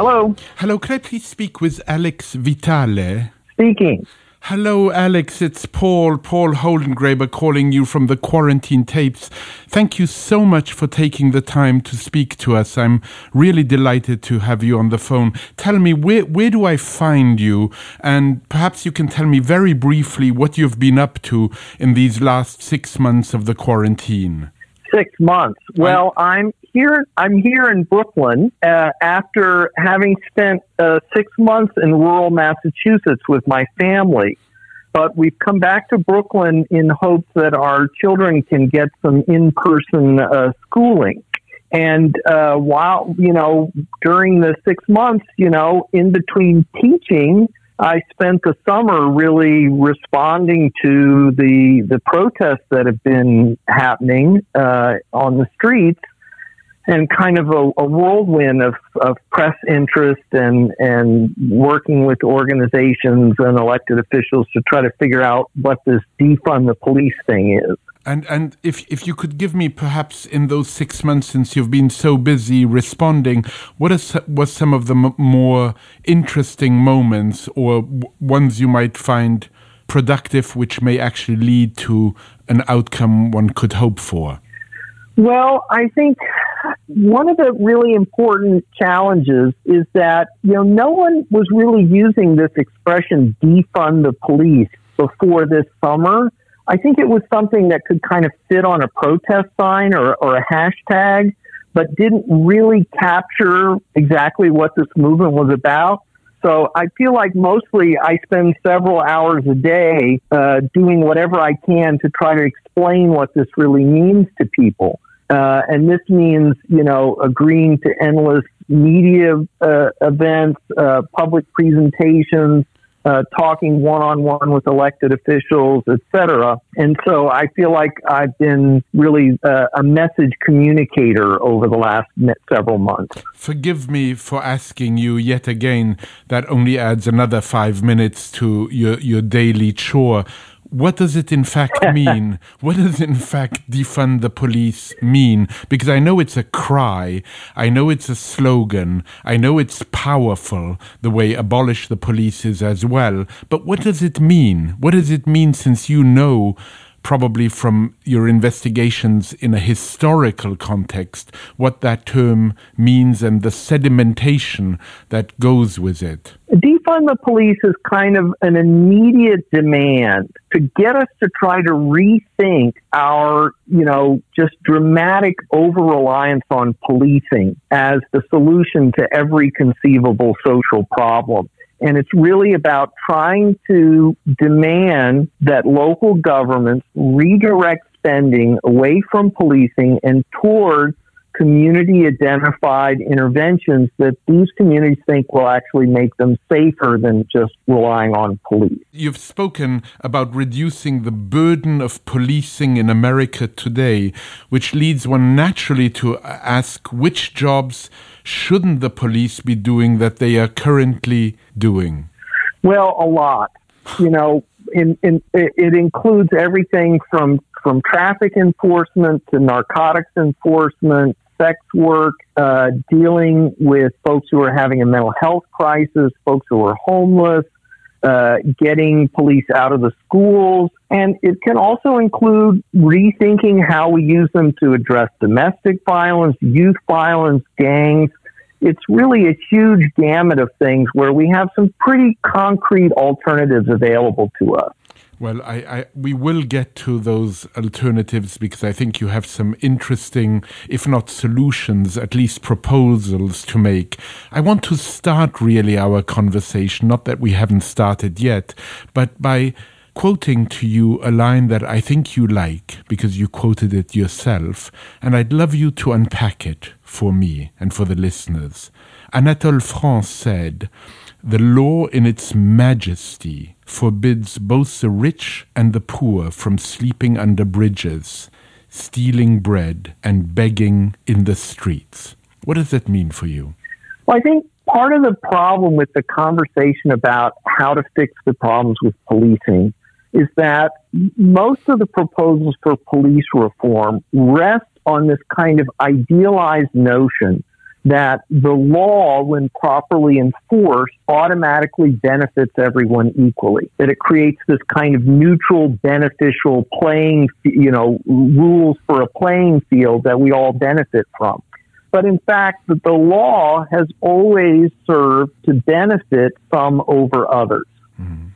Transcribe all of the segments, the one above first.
Hello. Hello, could I please speak with Alex Vitale? Speaking. Hello, Alex. It's Paul, Paul Holdengraber calling you from the quarantine tapes. Thank you so much for taking the time to speak to us. I'm really delighted to have you on the phone. Tell me, where, where do I find you? And perhaps you can tell me very briefly what you've been up to in these last six months of the quarantine. Six months. Well, I'm here. I'm here in Brooklyn uh, after having spent uh, six months in rural Massachusetts with my family. But we've come back to Brooklyn in hopes that our children can get some in-person uh, schooling. And uh, while you know, during the six months, you know, in between teaching, I spent the summer really responding to the the protests that have been happening uh, on the streets, and kind of a, a whirlwind of, of press interest and and working with organizations and elected officials to try to figure out what this defund the police thing is. And and if if you could give me perhaps in those six months since you've been so busy responding, what is was some of the m- more interesting moments or w- ones you might find productive, which may actually lead to an outcome one could hope for? Well, I think one of the really important challenges is that you know no one was really using this expression defund the police before this summer I think it was something that could kind of fit on a protest sign or, or a hashtag, but didn't really capture exactly what this movement was about. So I feel like mostly I spend several hours a day uh, doing whatever I can to try to explain what this really means to people. Uh, and this means, you know, agreeing to endless media uh, events, uh, public presentations, uh, talking one on one with elected officials, etc. And so I feel like I've been really uh, a message communicator over the last several months. Forgive me for asking you yet again. That only adds another five minutes to your, your daily chore what does it in fact mean? what does in fact defund the police mean? Because I know it's a cry, I know it's a slogan, I know it's powerful the way abolish the police is as well. But what does it mean? What does it mean since you know? Probably from your investigations in a historical context, what that term means and the sedimentation that goes with it. Defund the police is kind of an immediate demand to get us to try to rethink our, you know, just dramatic over reliance on policing as the solution to every conceivable social problem. And it's really about trying to demand that local governments redirect spending away from policing and toward community identified interventions that these communities think will actually make them safer than just relying on police. You've spoken about reducing the burden of policing in America today, which leads one naturally to ask which jobs shouldn't the police be doing that they are currently doing? Well, a lot. You know, in, in, it includes everything from from traffic enforcement to narcotics enforcement, sex work, uh, dealing with folks who are having a mental health crisis, folks who are homeless, uh, getting police out of the schools. And it can also include rethinking how we use them to address domestic violence, youth violence, gangs, it's really a huge gamut of things where we have some pretty concrete alternatives available to us. Well, I, I, we will get to those alternatives because I think you have some interesting, if not solutions, at least proposals to make. I want to start really our conversation, not that we haven't started yet, but by quoting to you a line that I think you like because you quoted it yourself, and I'd love you to unpack it for me and for the listeners. Anatole France said, The law in its majesty forbids both the rich and the poor from sleeping under bridges, stealing bread, and begging in the streets. What does that mean for you? Well, I think part of the problem with the conversation about how to fix the problems with policing is that most of the proposals for police reform rest on this kind of idealized notion that the law, when properly enforced, automatically benefits everyone equally. That it creates this kind of neutral, beneficial playing, you know, rules for a playing field that we all benefit from. But in fact, that the law has always served to benefit some over others.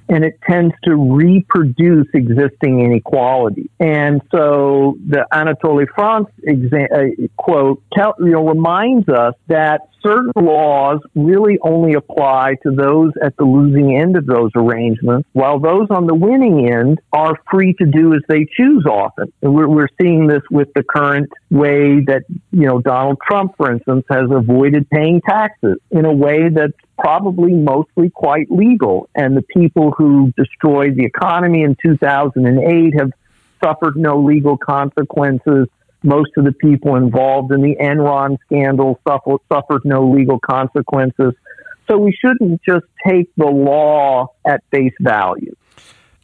And it tends to reproduce existing inequality. And so the Anatole France exa- uh, quote tell, you know, reminds us that certain laws really only apply to those at the losing end of those arrangements, while those on the winning end are free to do as they choose often. And we're, we're seeing this with the current way that, you know, Donald Trump, for instance, has avoided paying taxes in a way that's probably mostly quite legal. And the people who destroyed the economy in 2008 have suffered no legal consequences. Most of the people involved in the Enron scandal suffered, suffered no legal consequences. So we shouldn't just take the law at face value.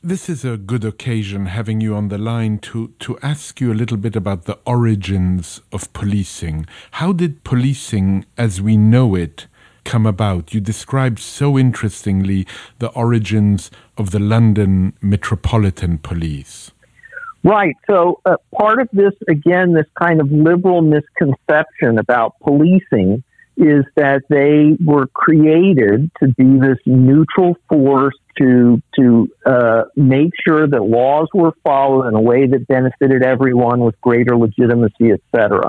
This is a good occasion, having you on the line, to, to ask you a little bit about the origins of policing. How did policing, as we know it, come about? You described so interestingly the origins of the London Metropolitan Police. Right. So, uh, part of this, again, this kind of liberal misconception about policing is that they were created to be this neutral force to to uh, make sure that laws were followed in a way that benefited everyone with greater legitimacy, et cetera.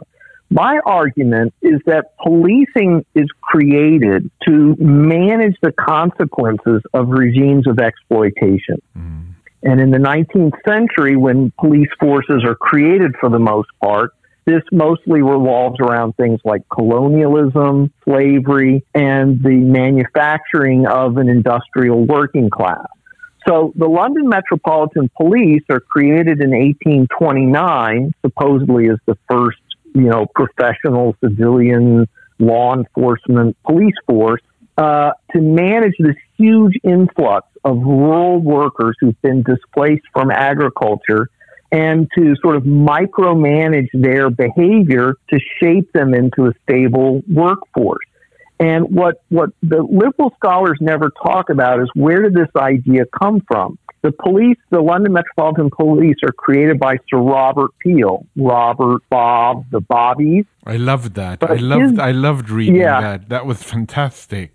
My argument is that policing is created to manage the consequences of regimes of exploitation. Mm. And in the 19th century, when police forces are created for the most part, this mostly revolves around things like colonialism, slavery, and the manufacturing of an industrial working class. So the London Metropolitan Police are created in 1829, supposedly as the first you know, professional civilian law enforcement police force uh, to manage this huge influx of rural workers who've been displaced from agriculture and to sort of micromanage their behavior to shape them into a stable workforce. And what, what the liberal scholars never talk about is where did this idea come from? The police, the London Metropolitan Police, are created by Sir Robert Peel, Robert, Bob, the Bobbies. I loved that. But I loved. His, I loved reading yeah. that. That was fantastic.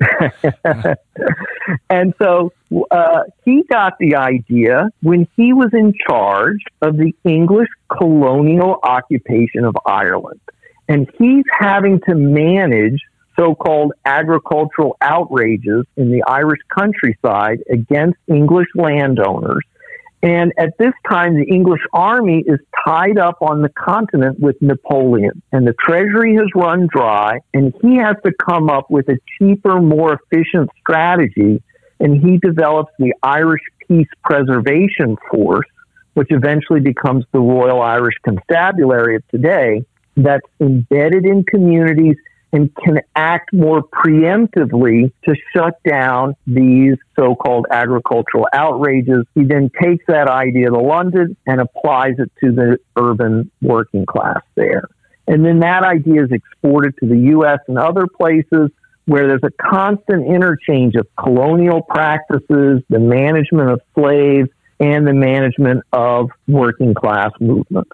and so uh, he got the idea when he was in charge of the English colonial occupation of Ireland, and he's having to manage so called agricultural outrages in the Irish countryside against English landowners. And at this time, the English army is tied up on the continent with Napoleon, and the treasury has run dry, and he has to come up with a cheaper, more efficient strategy. And he develops the Irish Peace Preservation Force, which eventually becomes the Royal Irish Constabulary of today, that's embedded in communities and can act more preemptively to shut down these so-called agricultural outrages. He then takes that idea to London and applies it to the urban working class there. And then that idea is exported to the U.S. and other places where there's a constant interchange of colonial practices, the management of slaves, and the management of working class movements.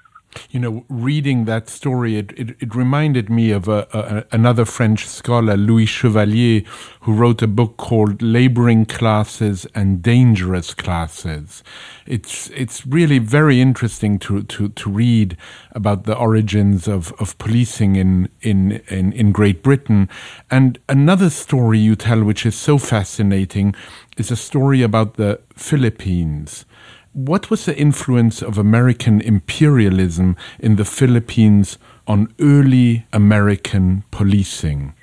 You know, reading that story, it, it, it reminded me of a, a, another French scholar, Louis Chevalier, who wrote a book called Laboring Classes and Dangerous Classes. It's, it's really very interesting to, to, to read about the origins of, of policing in, in, in, in Great Britain. And another story you tell, which is so fascinating, is a story about the Philippines What was the influence of American imperialism in the Philippines on early American policing?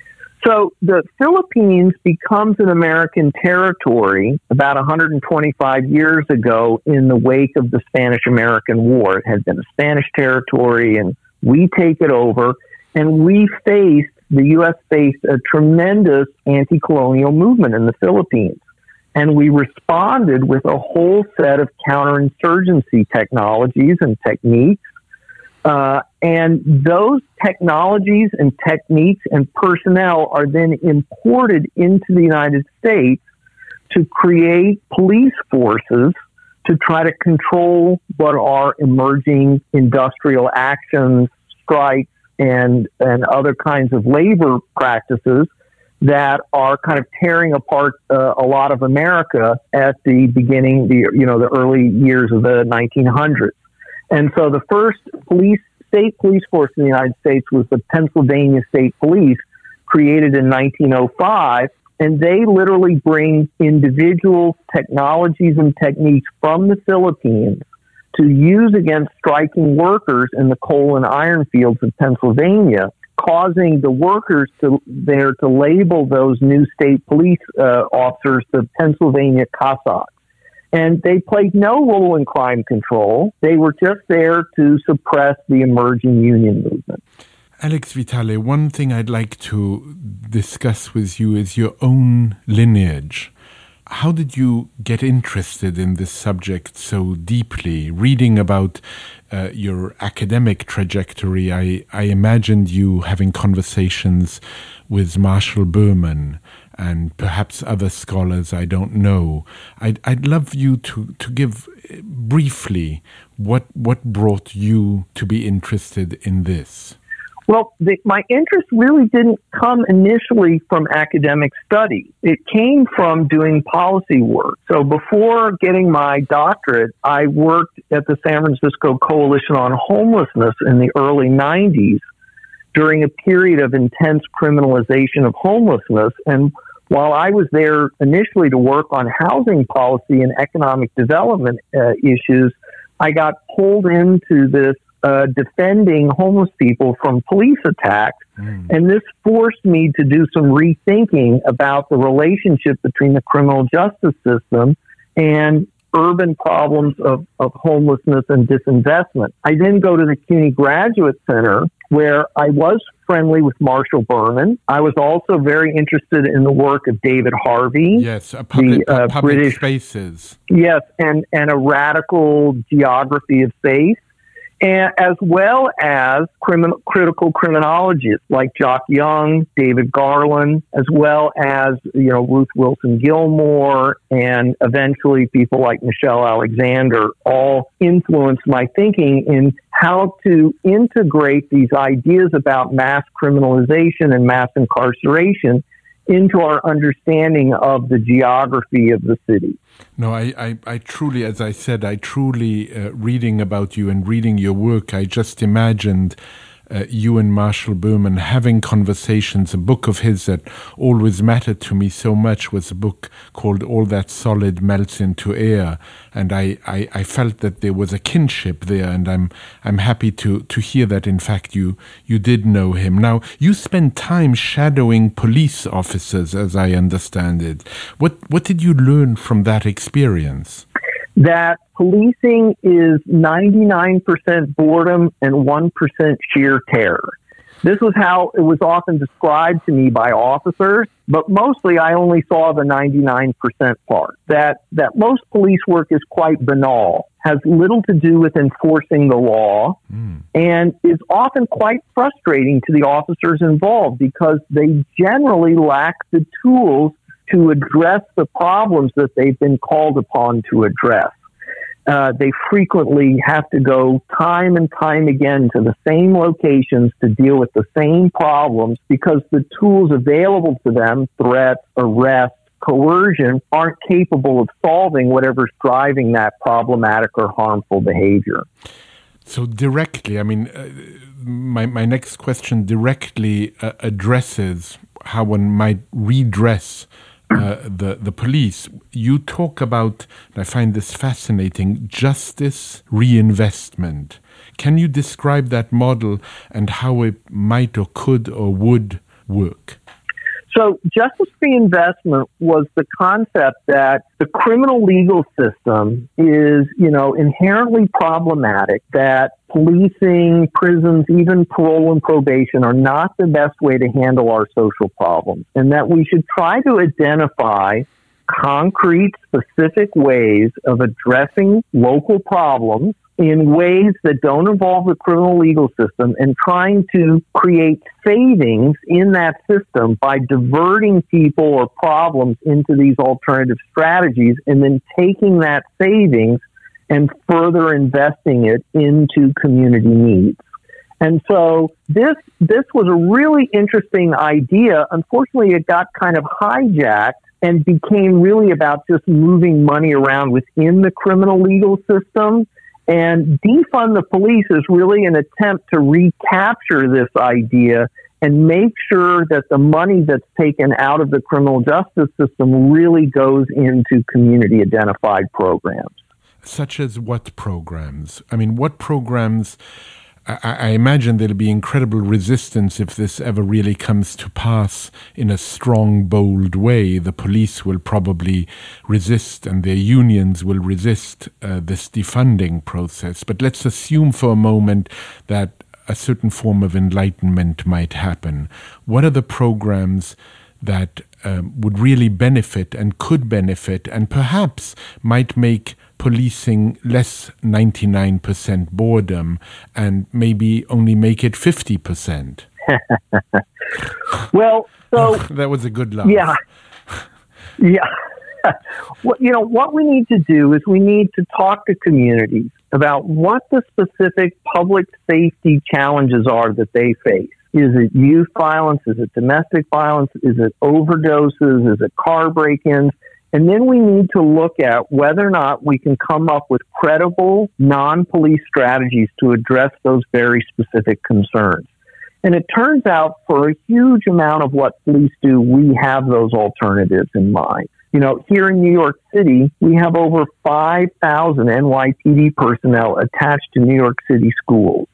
So the Philippines becomes an American territory about 125 years ago in the wake of the Spanish American War. It had been a Spanish territory, and we take it over, and we faced, the U.S. faced a tremendous anti colonial movement in the Philippines. And we responded with a whole set of counterinsurgency technologies and techniques. Uh, and those technologies and techniques and personnel are then imported into the United States to create police forces to try to control what are emerging industrial actions, strikes, and, and other kinds of labor practices that are kind of tearing apart uh, a lot of America at the beginning, the you know, the early years of the 1900s. And so the first police, state police force in the United States was the Pennsylvania State Police, created in 1905. And they literally bring individuals, technologies, and techniques from the Philippines to use against striking workers in the coal and iron fields of Pennsylvania, causing the workers to there to label those new state police uh, officers the Pennsylvania Cossacks and they played no role in crime control. They were just there to suppress the emerging union movement. Alex Vitale, one thing I'd like to discuss with you is your own lineage. How did you get interested in this subject so deeply? Reading about uh, your academic trajectory, I, I imagined you having conversations with Marshall Berman and perhaps other scholars I don't know. I'd, I'd love you to, to give uh, briefly what, what brought you to be interested in this. Well, the, my interest really didn't come initially from academic study. It came from doing policy work. So before getting my doctorate, I worked at the San Francisco Coalition on Homelessness in the early 90s during a period of intense criminalization of homelessness. And while I was there initially to work on housing policy and economic development uh, issues, I got pulled into this uh, defending homeless people from police attacks. Mm. And this forced me to do some rethinking about the relationship between the criminal justice system and urban problems of, of homelessness and disinvestment. I then go to the CUNY Graduate Center where I was friendly with Marshall Berman. I was also very interested in the work of David Harvey. Yes, public, the uh, public British spaces. Yes, and, and a radical geography of faith and as well as critical criminologists like Jock Young, David Garland, as well as you know Ruth Wilson Gilmore, and eventually people like Michelle Alexander, all influenced my thinking in how to integrate these ideas about mass criminalization and mass incarceration into our understanding of the geography of the city. No, I, I, I truly, as I said, I truly, uh, reading about you and reading your work, I just imagined uh, you and Marshall Berman having conversations. A book of his that always mattered to me so much was a book called All That Solid Melts into Air. And I, I, I felt that there was a kinship there, and I'm, I'm happy to, to hear that, in fact, you, you did know him. Now, you spent time shadowing police officers, as I understand it. What, what did you learn from that experience? That policing is 99% boredom and 1% sheer terror. This was how it was often described to me by officers, but mostly I only saw the 99% part. That, that most police work is quite banal, has little to do with enforcing the law, mm. and is often quite frustrating to the officers involved because they generally lack the tools to address the problems that they've been called upon to address. Uh, they frequently have to go time and time again to the same locations to deal with the same problems because the tools available to them, threats, arrest, coercion, aren't capable of solving whatever's driving that problematic or harmful behavior. So, directly, I mean, uh, my, my next question directly uh, addresses how one might redress uh, the the police. You talk about, I find this fascinating, justice reinvestment. Can you describe that model and how it might or could or would work? So, justice reinvestment was the concept that the criminal legal system is, you know, inherently problematic, that policing, prisons, even parole and probation are not the best way to handle our social problems, and that we should try to identify concrete, specific ways of addressing local problems in ways that don't involve the criminal legal system and trying to create savings in that system by diverting people or problems into these alternative strategies and then taking that savings and further investing it into community needs. And so this this was a really interesting idea. Unfortunately, it got kind of hijacked and became really about just moving money around within the criminal legal system. And defund the police is really an attempt to recapture this idea and make sure that the money that's taken out of the criminal justice system really goes into community identified programs. Such as what programs? I mean, what programs I, I, imagine there'll be incredible resistance if this ever really comes to pass in a strong, bold way. The police will probably resist and their unions will resist uh, this defunding process. But let's assume for a moment that a certain form of enlightenment might happen. What are the programs that um, would really benefit and could benefit and perhaps might make policing less 99% boredom and maybe only make it 50%? well, so. Oh, that was a good laugh. Yeah. Yeah. well, you know, what we need to do is we need to talk to communities about what the specific public safety challenges are that they face. Is it youth violence? Is it domestic violence? Is it overdoses? Is it car break ins? And then we need to look at whether or not we can come up with credible non police strategies to address those very specific concerns. And it turns out for a huge amount of what police do, we have those alternatives in mind. You know, here in New York City, we have over 5,000 NYPD personnel attached to New York City schools,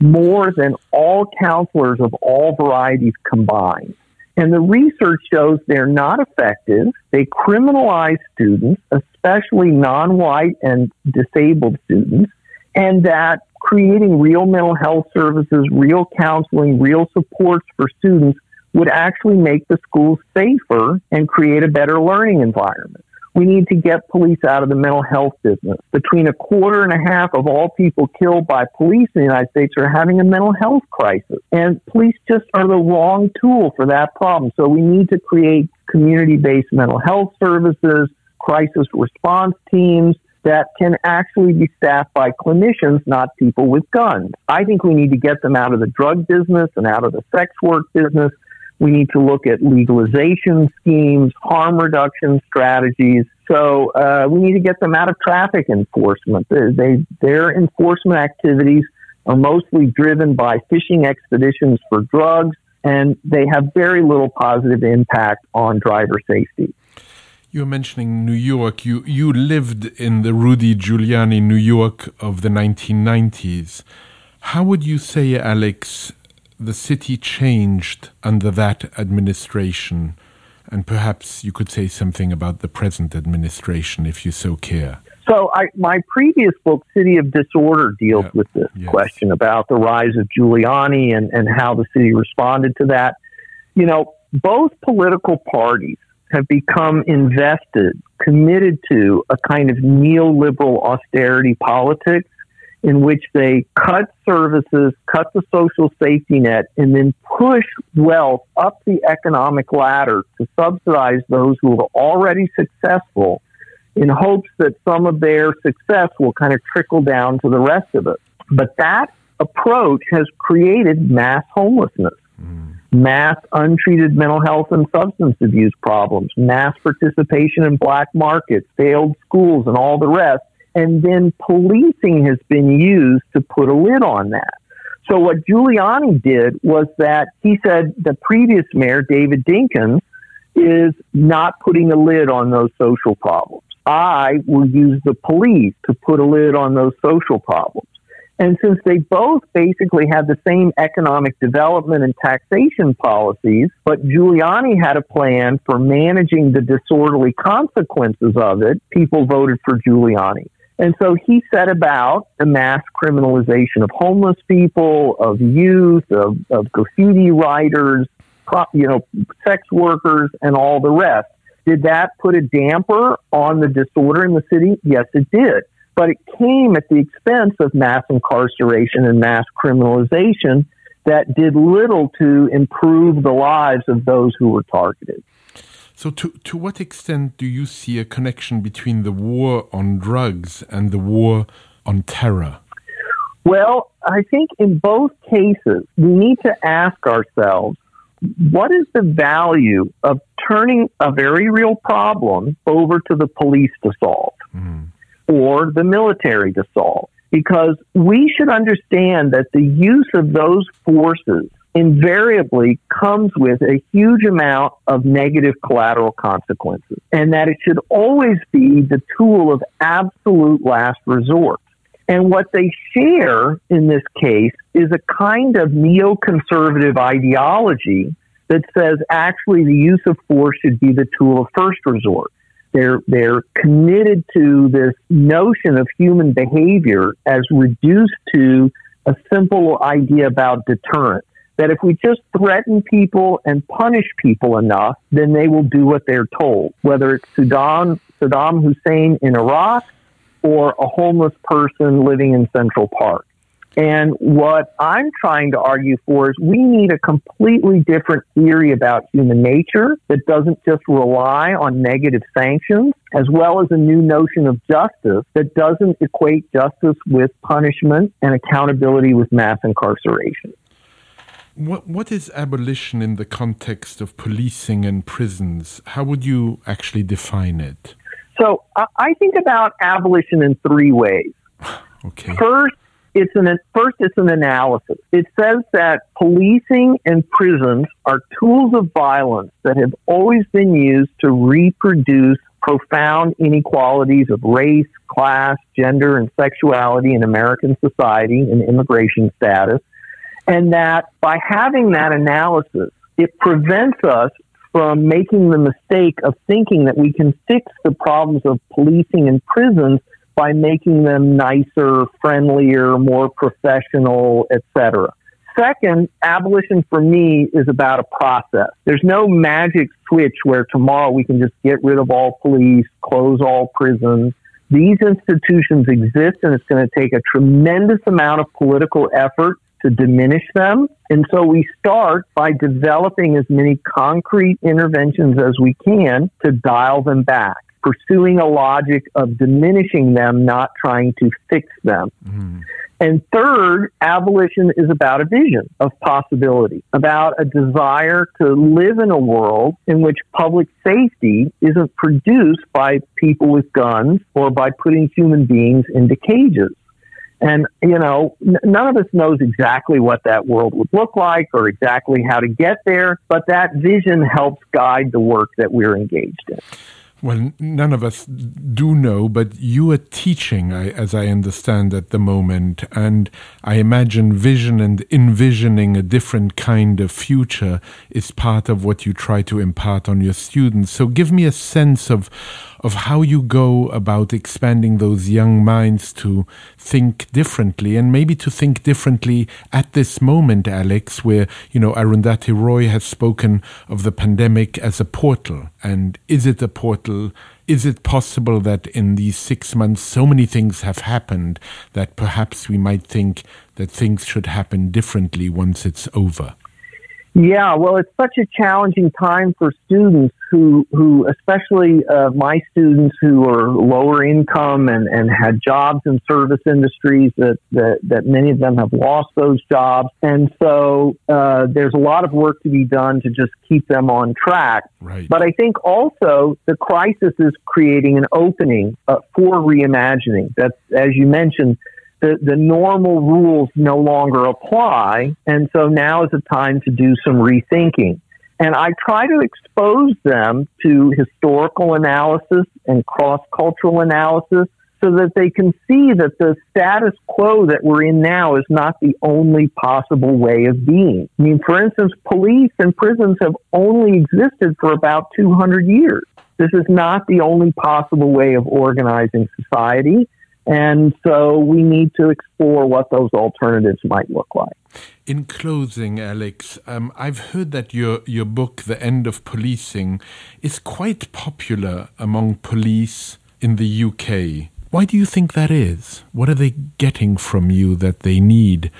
more than all counselors of all varieties combined. And the research shows they're not effective. They criminalize students, especially non white and disabled students, and that creating real mental health services, real counseling, real supports for students would actually make the schools safer and create a better learning environment. We need to get police out of the mental health business. Between a quarter and a half of all people killed by police in the United States are having a mental health crisis. And police just are the wrong tool for that problem. So we need to create community based mental health services, crisis response teams, that can actually be staffed by clinicians, not people with guns. I think we need to get them out of the drug business and out of the sex work business we need to look at legalization schemes, harm reduction strategies. So uh, we need to get them out of traffic enforcement. They, they, their enforcement activities are mostly driven by fishing expeditions for drugs, and they have very little positive impact on driver safety. You're mentioning New York. You you lived in the Rudy Giuliani New York of the 1990s. How would you say, Alex, the city changed under that administration? And perhaps you could say something about the present administration, if you so care. So, I, my previous book, City of Disorder, deals yeah. with this yes. question about the rise of Giuliani and, and how the city responded to that. You know, both political parties have become invested, committed to a kind of neoliberal austerity politics in which they cut services, cut the social safety net, and then push wealth up the economic ladder to subsidize those who are already successful in hopes that some of their success will kind of trickle down to the rest of us. But that approach has created mass homelessness. Mm. Mass untreated mental health and substance abuse problems, mass participation in black markets, failed schools, and all the rest and then policing has been used to put a lid on that. So what Giuliani did was that he said the previous mayor, David Dinkins, is not putting a lid on those social problems. I will use the police to put a lid on those social problems. And since they both basically had the same economic development and taxation policies, but Giuliani had a plan for managing the disorderly consequences of it, people voted for Giuliani. And so he set about the mass criminalization of homeless people, of youth, of, of graffiti writers, you know, sex workers, and all the rest. Did that put a damper on the disorder in the city? Yes, it did but it came at the expense of mass incarceration and mass criminalization that did little to improve the lives of those who were targeted. So, to, to what extent do you see a connection between the war on drugs and the war on terror? Well, I think in both cases, we need to ask ourselves what is the value of turning a very real problem over to the police to solve? Mm or the military to solve. Because we should understand that the use of those forces invariably comes with a huge amount of negative collateral consequences, and that it should always be the tool of absolute last resort. And what they share in this case is a kind of neoconservative ideology that says actually the use of force should be the tool of first resort. They're, they're committed to this notion of human behavior as reduced to a simple idea about deterrence. That if we just threaten people and punish people enough, then they will do what they're told. Whether it's Saddam, Saddam Hussein in Iraq or a homeless person living in Central Park. And what I'm trying to argue for is we need a completely different theory about human nature that doesn't just rely on negative sanctions, as well as a new notion of justice that doesn't equate justice with punishment and accountability with mass incarceration. What, what is abolition in the context of policing and prisons? How would you actually define it? So I think about abolition in three ways. okay. First, it's an first it's an analysis. It says that policing and prisons are tools of violence that have always been used to reproduce profound inequalities of race, class, gender, and sexuality in American society and immigration status. And that by having that analysis, it prevents us from making the mistake of thinking that we can fix the problems of policing and prisons by making them nicer, friendlier, more professional, etc. Second, abolition for me is about a process. There's no magic switch where tomorrow we can just get rid of all police, close all prisons. These institutions exist and it's going to take a tremendous amount of political effort to diminish them. And so we start by developing as many concrete interventions as we can to dial them back pursuing a logic of diminishing them, not trying to fix them. Mm. And third, abolition is about a vision of possibility, about a desire to live in a world in which public safety isn't produced by people with guns or by putting human beings into cages. And, you know, n- none of us knows exactly what that world would look like or exactly how to get there, but that vision helps guide the work that we're engaged in. Well, none of us do know, but you are teaching, as I understand, at the moment. And I imagine vision and envisioning a different kind of future is part of what you try to impart on your students. So give me a sense of of how you go about expanding those young minds to think differently and maybe to think differently at this moment, Alex, where, you know, Arundhati Roy has spoken of the pandemic as a portal. And is it a portal? Is it possible that in these six months so many things have happened that perhaps we might think that things should happen differently once it's over? Yeah, well, it's such a challenging time for students who, who especially uh, my students who are lower income and, and had jobs in service industries that, that, that many of them have lost those jobs. And so uh, there's a lot of work to be done to just keep them on track. Right. But I think also the crisis is creating an opening uh, for reimagining. That's, as you mentioned, the, the normal rules no longer apply. And so now is the time to do some rethinking. And I try to expose them to historical analysis and cross cultural analysis so that they can see that the status quo that we're in now is not the only possible way of being. I mean, for instance, police and prisons have only existed for about 200 years. This is not the only possible way of organizing society. And so we need to explore what those alternatives might look like. In closing, Alex, um, I've heard that your, your book, The End of Policing, is quite popular among police in the UK. Why do you think that is? What are they getting from you that they need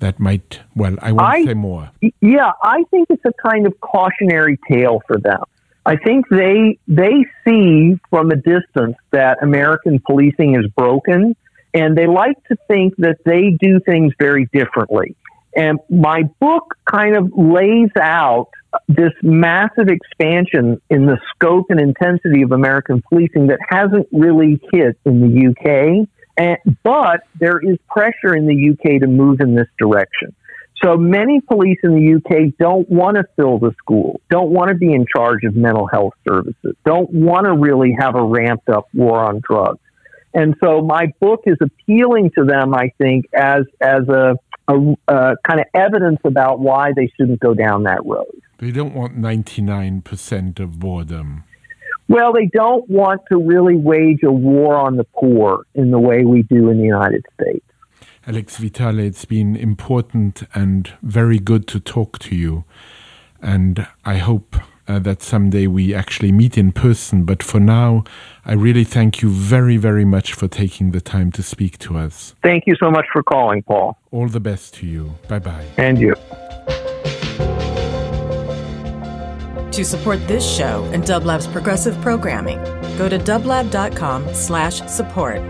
that might, well, I won't I, say more. Yeah, I think it's a kind of cautionary tale for them. I think they they see from a distance that American policing is broken, and they like to think that they do things very differently. And my book kind of lays out this massive expansion in the scope and intensity of American policing that hasn't really hit in the UK. And, but there is pressure in the UK to move in this direction. So many police in the UK don't want to fill the school, don't want to be in charge of mental health services, don't want to really have a ramped up war on drugs. And so my book is appealing to them, I think, as as a, a, a kind of evidence about why they shouldn't go down that road. They don't want 99% of boredom. Well, they don't want to really wage a war on the poor in the way we do in the United States. Alex Vitale, it's been important and very good to talk to you. And I hope uh, that someday we actually meet in person. But for now, I really thank you very, very much for taking the time to speak to us. Thank you so much for calling, Paul. All the best to you. Bye bye. And you. To support this show and Dublab's progressive programming, go to dublab.com slash support.